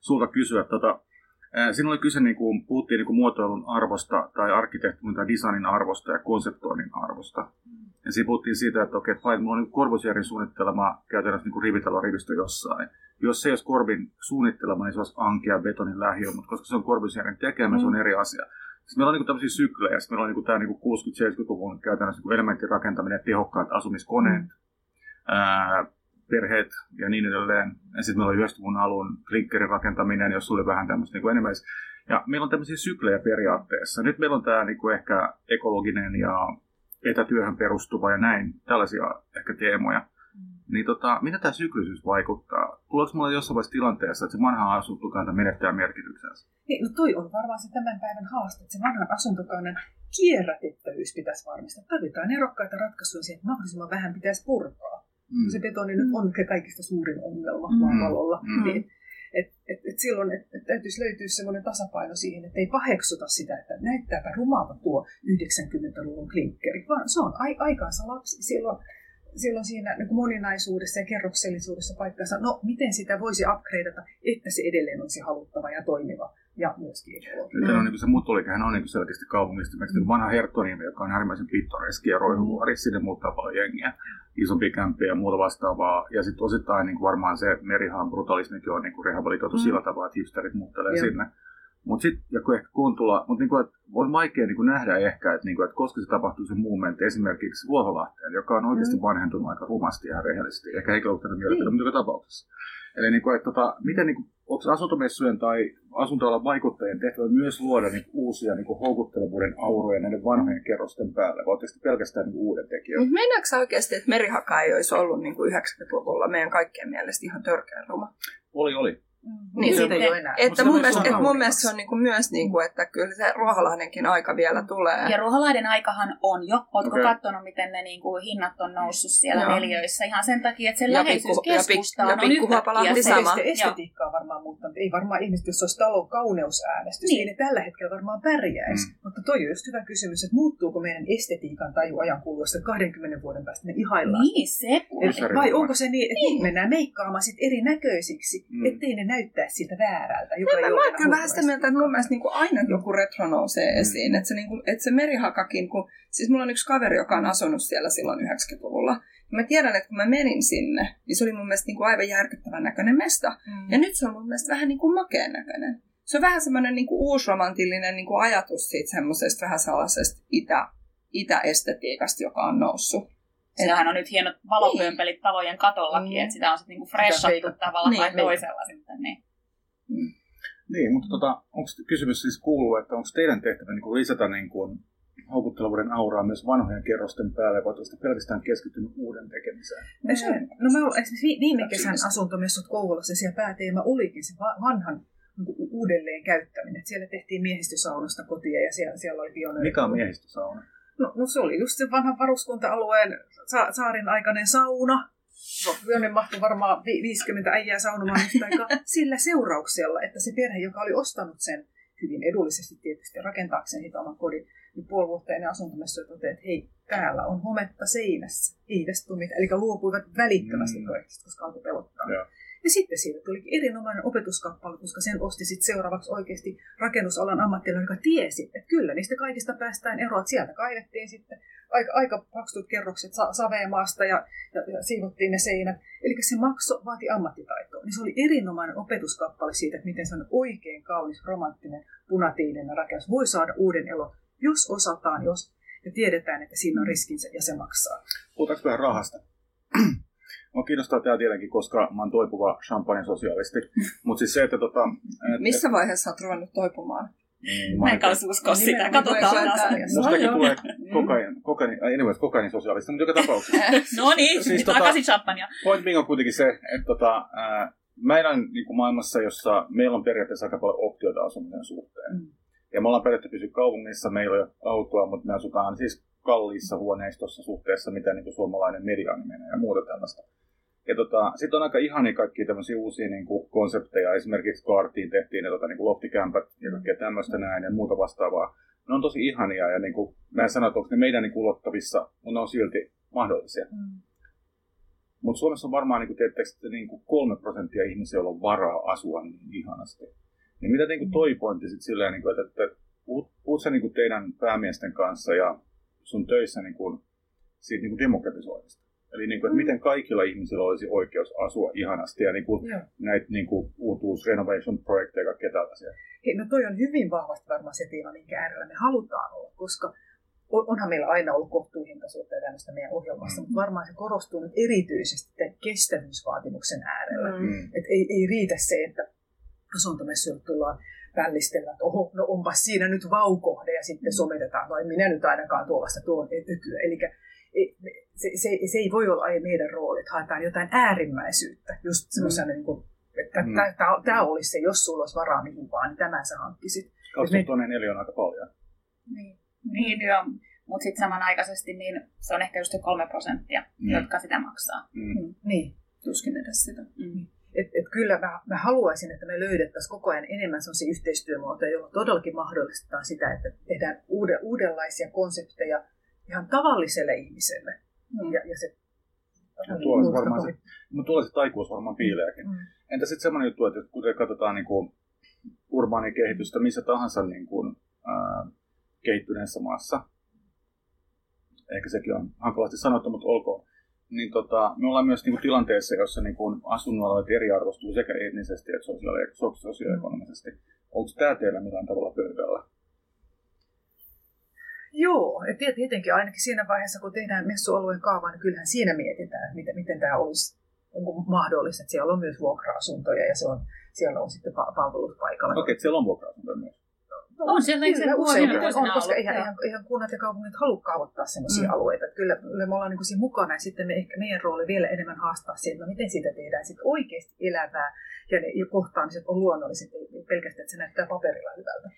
sulta kysyä. Tota, siinä oli kyse, niin kuin, puhuttiin niin kuin muotoilun arvosta tai arkkitehtuurin tai designin arvosta ja konseptoinnin arvosta. Ja siinä puhuttiin siitä, että okei, että mulla on niin Corbusierin suunnittelema käytännössä niin kuin rivitalorivistö jossain. Jos se ei olisi Corbin suunnittelema, niin se olisi ankea betonin lähiö, mutta koska se on Corbusierin tekemä, se on eri asia. Sitten meillä on niin tämmöisiä syklejä. Sitten meillä on niin tämä niin 60-70-luvun käytännössä niin elementtirakentaminen, tehokkaat asumiskoneet,
Mm.
ää, perheet ja niin edelleen. Ja sitten meillä on 90-luvun alun klikkerin rakentaminen, jos oli vähän tämmöistä niin enemmän. Ja meillä on tämmöisiä syklejä periaatteessa. Nyt meillä on tämä niin kuin ehkä ekologinen ja etätyöhön perustuva ja näin, tällaisia ehkä teemoja. Niin tota, mitä tämä syklisyys vaikuttaa? Tuleeko mulla jossain vaiheessa tilanteessa, että se vanha asuntukanta menettää merkityksensä?
Niin, no toi on varmaan se tämän päivän haaste, että se vanhan asuntokannan kierrätettävyys pitäisi varmistaa. Tarvitaan erokkaita ratkaisuja siihen, että mahdollisimman vähän pitäisi purkaa.
Mm.
Se betoni nyt on se kaikista suurin ongelma
Mm.
maapallolla.
Mm.
Niin, et, et, et silloin et, et täytyisi löytyä semmoinen tasapaino siihen, että ei paheksuta sitä, että näyttääpä rumalta tuo 90-luvun klinkkeri, vaan se on ai, aikaansa lapsi. Silloin, silloin siinä niin kuin moninaisuudessa ja kerroksellisuudessa paikkansa, no miten sitä voisi upgradeata, että se edelleen olisi haluttava ja toimiva ja myöskin ekologinen.
Nyt on niin se muttoliikehän on niin selkeästi kaupungista. Esimerkiksi vanha Herttoniemi, joka on äärimmäisen pittoreski ja roihuvuori, sinne muuttaa paljon jengiä, isompi kämpiä ja muuta vastaavaa. Ja sitten osittain niin kuin varmaan se merihaan brutalismikin on niin kuin rehabilitoitu
Mm.
sillä tavalla, että hipsterit muuttelee
Joo.
sinne. Mutta sitten, ja kun ehkä Kuntula, mutta niin että on vaikea niin kuin nähdä ehkä, että, niin kuin, että koska se tapahtuu se momentti esimerkiksi Vuoholahteen, joka on oikeasti
Mm.
vanhentunut aika rumasti ihan rehellisesti, ehkä henkilökohtainen mielipide,
Niin.
mutta joka tapauksessa. Eli niin kuin, että, tota, miten, niin kuin, onko asuntomessujen tai asuntoalan vaikuttajien tehtävä myös luoda niin kuin, uusia niin kuin, houkuttelevuuden auroja näiden vanhojen kerrosten päälle, vai oletteko te pelkästään niin kuin, uuden tekijöitä?
Mutta sä oikeasti, että merihaka ei olisi ollut niin kuin 90-luvulla meidän kaikkien mielestä ihan törkeän ruma?
Oli, oli.
Mm.
Niin,
Siitä ei
sitten-
ole enää.
Että mun mielestä, että mun mielestä se on niinku myös, niinku, että kyllä se Ruoholahdenkin aika vielä tulee.
Ja Ruoholaiden aikahan on jo.
Okei.
okay. katsonut, miten ne niinku hinnat on noussut siellä
Joo.
neljöissä? Ihan sen takia, että se
Ja
läheisyys
pikku- ja pik-
keskustaan
ja
on
Pikkuhuopalahti
yhtäkkiä
sama.
se.
Sitten estetiikka on varmaan muuttanut. Ei varmaan ihmiset, jos olisi talon kauneusäänestys,
Niin.
niin. ei ne tällä hetkellä varmaan pärjäisi.
Mm.
Mutta toi on just hyvä kysymys, että muuttuuko meidän estetiikan taju ajan kuluessa 20 vuoden päästä me ihaillaan.
Niin, se.
Et, vai onko se niin, että niin. mennään meikkaamaan sit erinäköisiksi,
mm.
ettei ne näyttää siltä väärältä, joka
Mä,
ei
mä oon kyllä vähän sitä mieltä, että mun mielestä niinku aina joku retro nousee esiin. Että se, niinku, että se merihakakin, kun, siis mulla on yksi kaveri, joka on asunut siellä silloin 90-luvulla. Ja mä tiedän, että kun mä menin sinne, niin se oli mun mielestä niinku aivan järkyttävän näköinen mesta.
Mm.
Ja nyt se on mun mielestä vähän niin kuin makeen näköinen. Se on vähän semmoinen niin uusromantillinen niin kuin ajatus siitä semmoisesta vähän sellaisesta itä, itäestetiikasta, joka on noussut.
Sehän on nyt hienot valopömpelit talojen katollakin,
Mm.
että sitä on sitten niinku freshattu tavalla
Niin,
tai
niin.
toisella sitten. Niin.
Niin, mutta tota, onko kysymys siis kuuluu, että onko teidän tehtävä niin kuin lisätä niin kuin houkuttelevuuden auraa myös vanhojen kerrosten päälle, vai olette pelkästään keskittynyt uuden tekemiseen?
No, se, no me ollaan esimerkiksi vi- viime kesän asuntomessut Kouvolassa, ja siellä pääteema olikin se va- vanhan niin kuin uudelleen käyttäminen. Et siellä tehtiin miehistösaunasta kotia ja siellä, siellä oli pioneeri.
Mikä on miehistösauna?
No, no, se oli just se vanhan varuskunta-alueen sa- saarin aikainen sauna. No, jonne mahtui varmaan vi- 50 äijää saunomaan yhtä aikaa. Sillä seurauksella, että se perhe, joka oli ostanut sen hyvin edullisesti tietysti rakentaakseen siitä oman kodin, niin puoli vuotta ennen asuntomessuja toteaa, että hei, täällä on hometta seinässä. Ei tästä tule mitään. Eli luopuivat välittömästi
Mm.
projektista, koska alkoi pelottaa.
Joo.
Ja sitten siitä tulikin erinomainen opetuskappale, koska sen osti sitten seuraavaksi oikeasti rakennusalan ammattilainen, joka tiesi, että kyllä niistä kaikista päästään eroon. Että Sieltä kaivettiin sitten aika, aika paksut kerrokset sa- saveemaasta ja, ja, ja siivottiin ne seinät. Eli se makso vaati ammattitaitoa. Niin se oli erinomainen opetuskappale siitä, että miten se on oikein kaunis, romanttinen, punatiilinen rakennus voi saada uuden elon, jos osataan, jos ja tiedetään, että siinä on riskinsä ja se maksaa.
Puhutaanko vähän rahasta? Mua kiinnostaa tämä tietenkin, koska mä oon toipuva champagne sosiaalisti. Mutta siis se, että tota... Et,
Missä vaiheessa olet ruvennut toipumaan?
et,
Mä en kanssa usko sitä. Katsotaan taas.
Mustakin tulee
joo.
kokain, kokain, anyways, kokain sosiaalista, mutta joka tapauksessa.
No niin,
Siis
siis
tota-
takaisin champagnea.
Point being on kuitenkin se, että tota, ää, meidän niin kuin maailmassa, jossa meillä on periaatteessa aika paljon optioita asumisen suhteen.
Mm.
Ja me ollaan periaatteessa pysyä kaupungissa, meillä ei ole autoa, mutta me asutaan siis kalliissa huoneistossa suhteessa, mitä niin kuin suomalainen mediaani menee ja muuta tällaista. Ja tota, sitten on aika ihania kaikkia tämmöisiä uusia niin kuin konsepteja. Esimerkiksi Kaartiin tehtiin ne tota, niin kuin loftikämpät ja kaikkea tämmöistä näin ja muuta vastaavaa. Ne on tosi ihania ja niin kuin, mä en sano, että onko ne meidän niin kuin ulottavissa, mutta ne on silti mahdollisia. Mutta Suomessa on varmaan, niin kuin teettekö, niin kuin kolme prosenttia ihmisiä, joilla on varaa asua niin ihanasti. Niin mitä niin kuin toi pointti sitten silleen, niin kuin, että, että puhut, puhut sä niin kuin teidän päämiesten kanssa ja sun töissä niin kuin, siitä niin kuin demokratisoinnista? Eli niin kuin, että miten kaikilla ihmisillä olisi oikeus asua ihanasti ja niin kuin,
Joo.
näitä niin kuin, uutuus renovation projekteja ja kaikkea tällaisia.
Hei, no toi on hyvin vahvasti varmaan se teema, minkä äärellä me halutaan olla, koska on- onhan meillä aina ollut kohtuuhintaisuutta ja tämmöistä meidän ohjelmassa, mutta varmaan se korostuu nyt erityisesti tämän kestävyysvaatimuksen äärellä.
Mm.
Mm.
Et ei, ei riitä se, että asuntomessuille tullaan pällistellään, että oho, no onpas siinä nyt vaukohde ja sitten sometetaan, no en minä nyt ainakaan tuollaista tuon ökyä. Eli se, se, se, ei voi olla meidän rooli, että haetaan jotain äärimmäisyyttä, just semmoisena, niin kuin, että
Mm.
mm. tämä olisi se, jos sulla olisi varaa mihin vaan, niin tämän sä hankkisit.
20 tonnia neljä on aika paljon.
Niin, niin joo. Mutta sitten samanaikaisesti niin se on ehkä just se kolme prosenttia,
Mm.
jotka sitä maksaa.
Mm.
Niin.
Tuskin edes sitä.
Mm.
Et, et kyllä mä, mä haluaisin, että me löydettäisiin koko ajan enemmän sellaisia yhteistyömuotoja, joilla todellakin mahdollistetaan sitä, että tehdään uuden, uudenlaisia konsepteja ihan tavalliselle ihmiselle.
Mm.
Ja, ja se,
Ja tuolla se varmaan se, mutta tuolla se taikuus varmaan piileekin.
Mm.
Entä sitten semmoinen juttu, että kuten katsotaan niin kuin urbaanikehitystä missä tahansa niin kuin, ää, kehittyneessä maassa, ehkä sekin on hankalasti sanottu, mutta olkoon, niin tota, me ollaan myös niin kuin, tilanteessa, jossa niin kuin, asunnoalueet eriarvostuu sekä etnisesti että sosiaali- so- sosioekonomisesti. Onko tämä teillä millään tavalla pöydällä?
Joo, et tiet- tietenkin ainakin siinä vaiheessa, kun tehdään messualueen kaavaa, niin kyllähän siinä mietitään, että miten, miten tämä olisi onko mahdollista. Että siellä on myös vuokra-asuntoja ja se on, siellä on sitten pa- palvelut paikalla.
Okei, okay, siellä on vuokra-asuntoja myös.
No,
On siellä
kyllä,
sen
usein on,
vuosina
koska
ollut, joo.
eihän, eihän kunnat ja kaupungit halua kaavoittaa sellaisia
Mm.
alueita. Että kyllä, kyllä me ollaan niin siinä mukana ja sitten me ehkä meidän rooli vielä enemmän haastaa siitä, no miten siitä tehdään sit oikeasti elävää ja ne ja kohtaamiset on luonnolliset, ei pelkästään, että se näyttää paperilla hyvältä.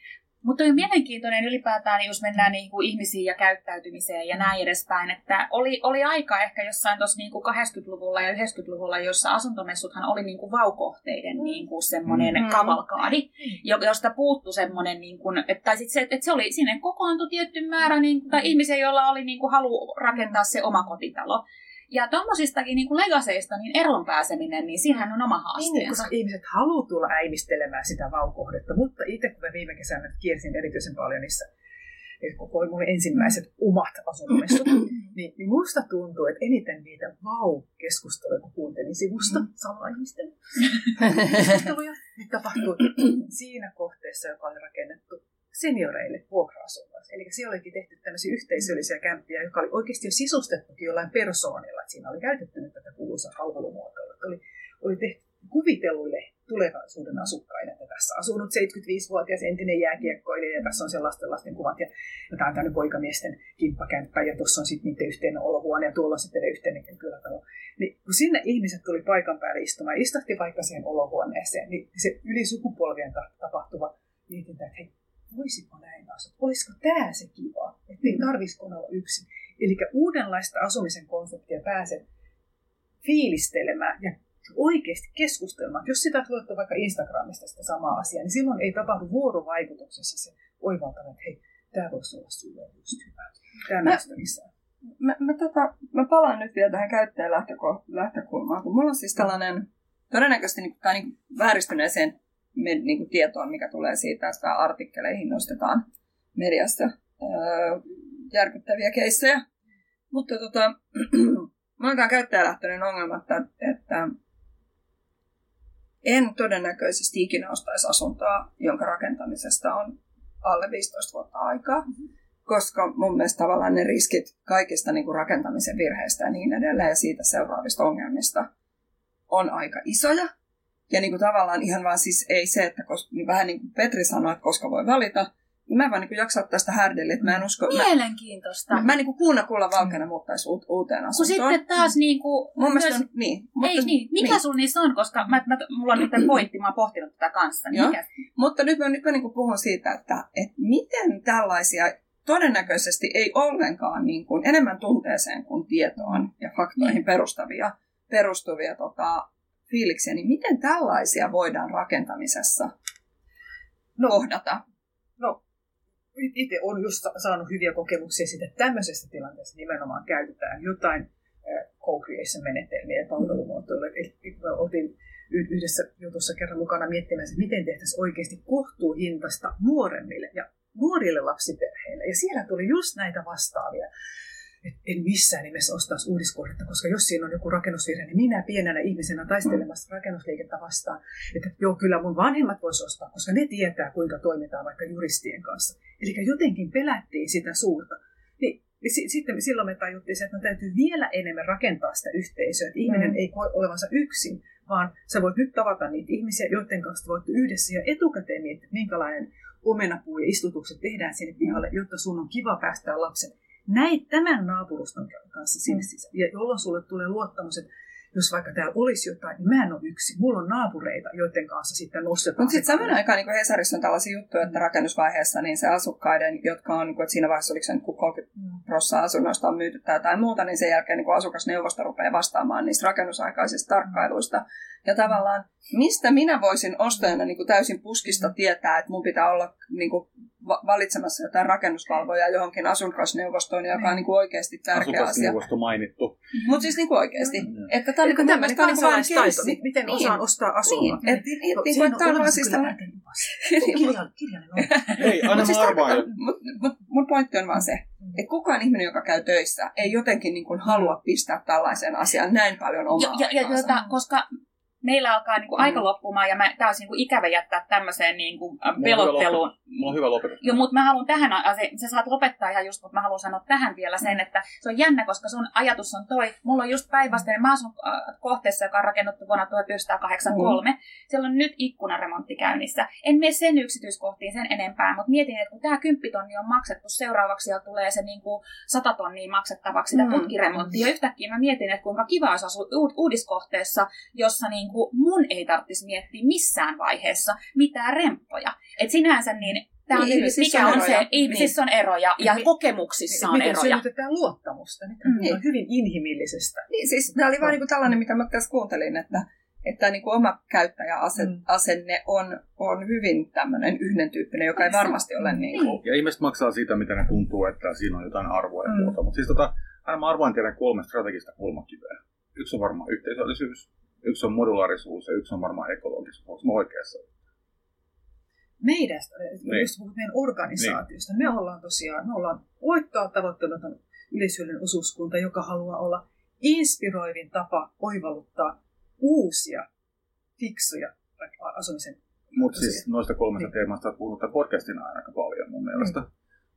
Mutta on mielenkiintoinen ylipäätään, jos mennään niin kuin ihmisiin ja käyttäytymiseen ja näin edespäin, että oli, oli aika ehkä jossain tuossa niin 80-luvulla ja 90-luvulla, jossa asuntomessuthan oli niin kuin vaukohteiden niin kuin semmoinen
Mm.
mm. kavalkaadi, jo- josta puuttu semmoinen, niin kuin, että, tai sit se, että se oli, sinne kokoontui tietty määrä niin kuin, tai ihmisiä, joilla oli niin kuin halu rakentaa se oma kotitalo. Ja tuommoisistakin niin kuin legaseista niin eron pääseminen, niin siihen on oma
Niin,
haasteensa.
koska ihmiset haluaa tulla äimistelemään sitä vaukohdetta, mutta itse kun mä viime kesänä kiersin erityisen paljon niissä, että kun oli mun ensimmäiset omat asunnomessut, niin, niin musta tuntuu, että eniten niitä vau-keskusteluja, kun kuuntelin sivusta mm. samaa ihmisten keskusteluja, niin tapahtui siinä kohteessa, joka oli rakennettu senioreille vuokra-asunnoissa. Eli siellä olikin tehty tämmöisiä yhteisöllisiä kämppiä, jotka oli oikeasti jo sisustettukin jollain persoonilla. Että siinä oli käytetty nyt tätä kuuluisaa palvelumuotoa. Oli, oli tehty kuvitelluille tulevaisuuden asukkaille, että tässä asunut 75-vuotias entinen jääkiekkoilija ja tässä on sen lasten lasten kuvat ja, ja tämä on tämmöinen poikamiesten kimppakämppä ja tuossa on sitten niiden yhteinen olohuone ja tuolla on sitten yhteinen kylätalo. Niin kun sinne ihmiset tuli paikan päälle istumaan, istahti vaikka siihen olohuoneeseen, niin se yli sukupolvien ta- tapahtuva mietintä, että hei, voisiko näin asua? Olisiko tämä se kiva? Että ei tarvitsisi olla yksin. Eli uudenlaista asumisen konseptia pääset fiilistelemään ja oikeasti keskustelemaan. Jos sitä tuotte vaikka Instagramista sitä samaa asiaa, niin silloin ei tapahdu vuorovaikutuksessa se oivaltava, että hei, tämä voisi olla sulle just hyvä. Tämä
Mä-
missään.
mä, mä, tota, mä palaan nyt vielä tähän käyttäjän lähtökulmaan, kun mulla on siis tällainen todennäköisesti niin, tai niin vääristyneeseen me, niin kuin tietoon, mikä tulee siitä, että artikkeleihin nostetaan mediassa öö, järkyttäviä keissejä. Mutta tota, tämä käyttäjälähtöinen ongelma, että, että en todennäköisesti ikinä ostaisi asuntoa, jonka rakentamisesta on alle 15 vuotta aikaa koska mun mielestä tavallaan ne riskit kaikista niin kuin rakentamisen virheistä ja niin edelleen ja siitä seuraavista ongelmista on aika isoja. Ja niin kuin tavallaan ihan vaan siis ei se, että kos, niin vähän niin kuin Petri sanoi, että koska voi valita, niin mä en vaan niin kuin jaksa ottaa sitä härdelle, että mä en usko, mä,
Mielenkiintoista.
mä, mä en niin kuin kuuna kuulla valkeana muuttaisi uut, uuteen
Kun
asuntoon.
sitten taas niin kuin,
Mun mielestä
myös-
on, niin.
Ei niin, mikä
niin.
sulla niissä on, koska mä, mä, mulla on nyt pointti, mä oon pohtinut tätä kanssa. Niin mikä?
Mutta nyt mä, nyt mä niin puhun siitä, että, että miten tällaisia todennäköisesti ei ollenkaan niin kuin, enemmän tunteeseen kuin tietoon ja faktoihin
Niin.
perustavia, perustuvia tota, fiiliksiä, niin miten tällaisia voidaan rakentamisessa
No,
kohdata?
itse olen just sa- saanut hyviä kokemuksia siitä, että tämmöisessä tilanteessa nimenomaan käytetään jotain co-creation-menetelmiä ja me oltiin y- yhdessä jutussa kerran mukana miettimään, että miten tehtäisiin oikeasti kohtuuhintaista nuoremmille ja nuorille lapsiperheille. Ja siellä tuli just näitä vastaavia. Et en missään nimessä ostaisi uudiskohdetta, koska jos siinä on joku rakennusvirhe, niin minä pienenä ihmisenä taistelemassa rakennusliikettä vastaan, että joo, kyllä mun vanhemmat vois ostaa, koska ne tietää, kuinka toimitaan vaikka juristien kanssa. Eli jotenkin pelättiin sitä suurta. Niin, niin si- sitten silloin me tajuttiin että no täytyy vielä enemmän rakentaa sitä yhteisöä, että ihminen
Mm.
ei koe olevansa yksin, vaan sä voit nyt tavata niitä ihmisiä, joiden kanssa voit yhdessä ja etukäteen miettiä, minkälainen omenapuu ja istutukset tehdään sinne pihalle, jotta sun on kiva päästää lapsen näin tämän naapuruston kanssa sinne
Mm.
sisään. Ja jolloin sulle tulee luottamus, että jos vaikka täällä olisi jotain, niin mä en ole yksin. Mulla on naapureita, joiden kanssa sitten nostetaan.
Mutta sitten samaan aikaan niin Hesarissa on tällaisia juttuja, että rakennusvaiheessa niin se asukkaiden, jotka on, niin kuin, että siinä vaiheessa oliko se niin kuin 30 prosenttia asunnoista on myyty tai jotain muuta, niin sen jälkeen niin asukasneuvosto rupeaa vastaamaan niistä rakennusaikaisista tarkkailuista. Ja tavallaan, mistä minä voisin ostajana niin kuin täysin puskista tietää, että mun pitää olla niin kuin, valitsemassa jotain rakennusvalvojaa johonkin asukasneuvostoon, joka on niin kuin oikeasti tärkeä asia.
Asukasneuvosto mainittu.
Mutta siis niin kuin oikeasti.
Mm.
Että tämä on niin
tämmöinen kansalaistaito,
keissi.
mi- miten
Niin.
osaan ostaa asunnon.
Niin, et, et,
No,
niin
siinä
kuin, tämä on vaan
olemassa
siis
Kirjanen on.
Ei,
Mutta siis mut, mun pointti on vaan se, että kukaan ihminen, joka käy töissä, ei jotenkin niin kuin halua pistää tällaiseen asiaan näin paljon omaa
Ja, ja, ja koska meillä alkaa niin kuin, aika loppumaan ja tämä olisi niin kuin, ikävä jättää tämmöiseen niin kuin, äh, pelotteluun.
Mulla on hyvä lopetus.
Joo, mutta mä haluan tähän, sä saat lopettaa ihan just, mutta mä haluan sanoa tähän vielä sen, että se on jännä, koska sun ajatus on toi. Mulla on just päinvastoin, mä asun äh, kohteessa, joka on rakennettu vuonna 1983. Mm. Siellä on nyt ikkunaremontti käynnissä. En mene sen yksityiskohtiin sen enempää, mutta mietin, että kun tämä kymppitonni on maksettu, seuraavaksi ja tulee se niin kuin 100 tonnia maksettavaksi sitä
Mm.
putkiremonttia. Ja yhtäkkiä mä mietin, että kuinka kiva olisi asua uud- uudiskohteessa, jossa niin kuin mun ei tarvitsisi miettiä missään vaiheessa mitään remppoja. Et sinänsä niin Tämä on
Niin,
niin,
ihmisissä
mikä
on
on
eroja.
se, ihmisissä on eroja ja
Mi-
kokemuksissa on
Miten
eroja.
synnytetään luottamusta? Nyt
Mm.
on hyvin inhimillisestä.
Niin, siis tämä oli vaan niin kuin tällainen, mitä mä tässä kuuntelin, että, että niin kuin oma käyttäjäasenne
Mm.
on, on hyvin tämmöinen yhden tyyppinen, joka ei varmasti ole niin kuin...
Ja ihmiset maksaa siitä, mitä ne tuntuu, että siinä on jotain arvoa ja
Mm.
muuta. Mutta siis tota, aina mä arvoin teidän kolme strategista kulmakiveä. Yksi on varmaan yhteisöllisyys, yksi on modulaarisuus ja yksi on varmaan ekologisuus. Onko mä oikeassa?
Meidän,
Niin.
jos puhut meidän organisaatiosta, me ollaan tosiaan, me ollaan voittoa tavoittamaton yleishyödyllinen osuuskunta, joka haluaa olla inspiroivin tapa oivalluttaa uusia, fiksuja asumisen
Mutta siis noista kolmesta
Niin.
teemasta on puhunut tämän podcastin aika paljon mun mielestä.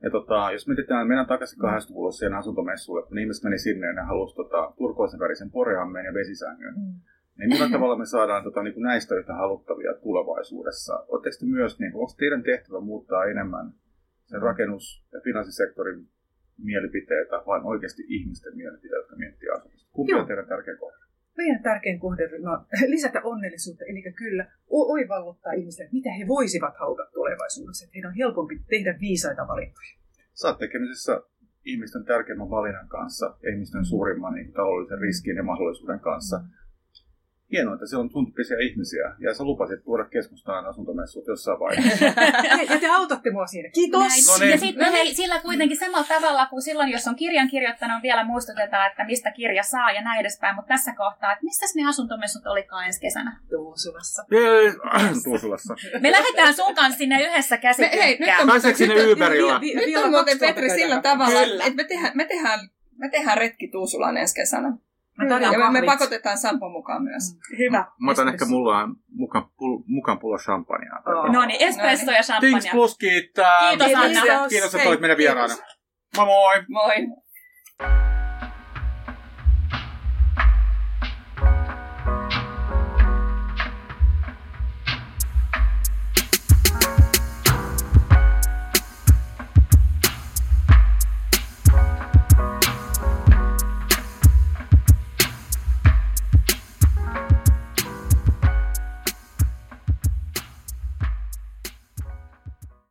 Ja tota, jos mietitään, mennään takaisin 80-luvulla siihen asuntomessuille, kun ihmiset meni sinne ja ne halusi tota, turkoisen värisen poreammeen ja vesisängyn.
Mm.
Niin millä tavalla me saadaan tota, niin kuin näistä yhtä haluttavia tulevaisuudessa? Oletteko te myös, niin kuin, onko teidän tehtävä muuttaa enemmän sen rakennus- ja finanssisektorin mielipiteitä, vai oikeasti ihmisten mielipiteitä, jotka miettii asumista? Kumpi on teidän tärkeä kohde?
Meidän tärkein kohderyhmä on lisätä onnellisuutta, eli kyllä oivalluttaa ihmisiä, mitä he voisivat haluta tulevaisuudessa, että heidän on helpompi tehdä viisaita valintoja.
Sä oot tekemisissä ihmisten tärkeimmän valinnan kanssa ihmisten suurimman niin, taloudellisen riskin ja mahdollisuuden kanssa. Hienoa, että siellä on sun tyyppisiä ihmisiä ja sä lupasit tuoda keskustaan asuntomessut jossain vaiheessa.
Ja, ja te autatte mua siinä. Kiitos!
Näin.
No niin.
Ja sitten hei, sillä kuitenkin samalla tavalla kuin silloin, jos on kirjan kirjoittanut, vielä muistutetaan, että mistä kirja saa ja näin edespäin. Mutta tässä kohtaa, että mistä ne asuntomessut olikaan ensi kesänä?
Tuusulassa.
Tuusulassa.
Me lähdetään sun kanssa sinne yhdessä käsi
Me- hei, nyt
kynkkään.
on-
Pääseekö sinne
Nyt on-
Uberilla?
Vi-
Nyt
vielä
on muuten Petri sillä tavalla, että me tehdään, me tehdään, me tehdään retki Tuusulaan ensi kesänä.
Mä
Ja me, me pakotetaan Sampo mukaan myös.
Hyvä.
Mä otan ehkä mulla mukaan, pul, mukaan pullo champagnea.
Oh.
No niin, espresso ja
Tings
champagne.
plus kiittää.
Kiitos, Anna.
Kiitos, että
Hei,
olit meidän
kiitos.
vieraana. Moi moi!
Moi!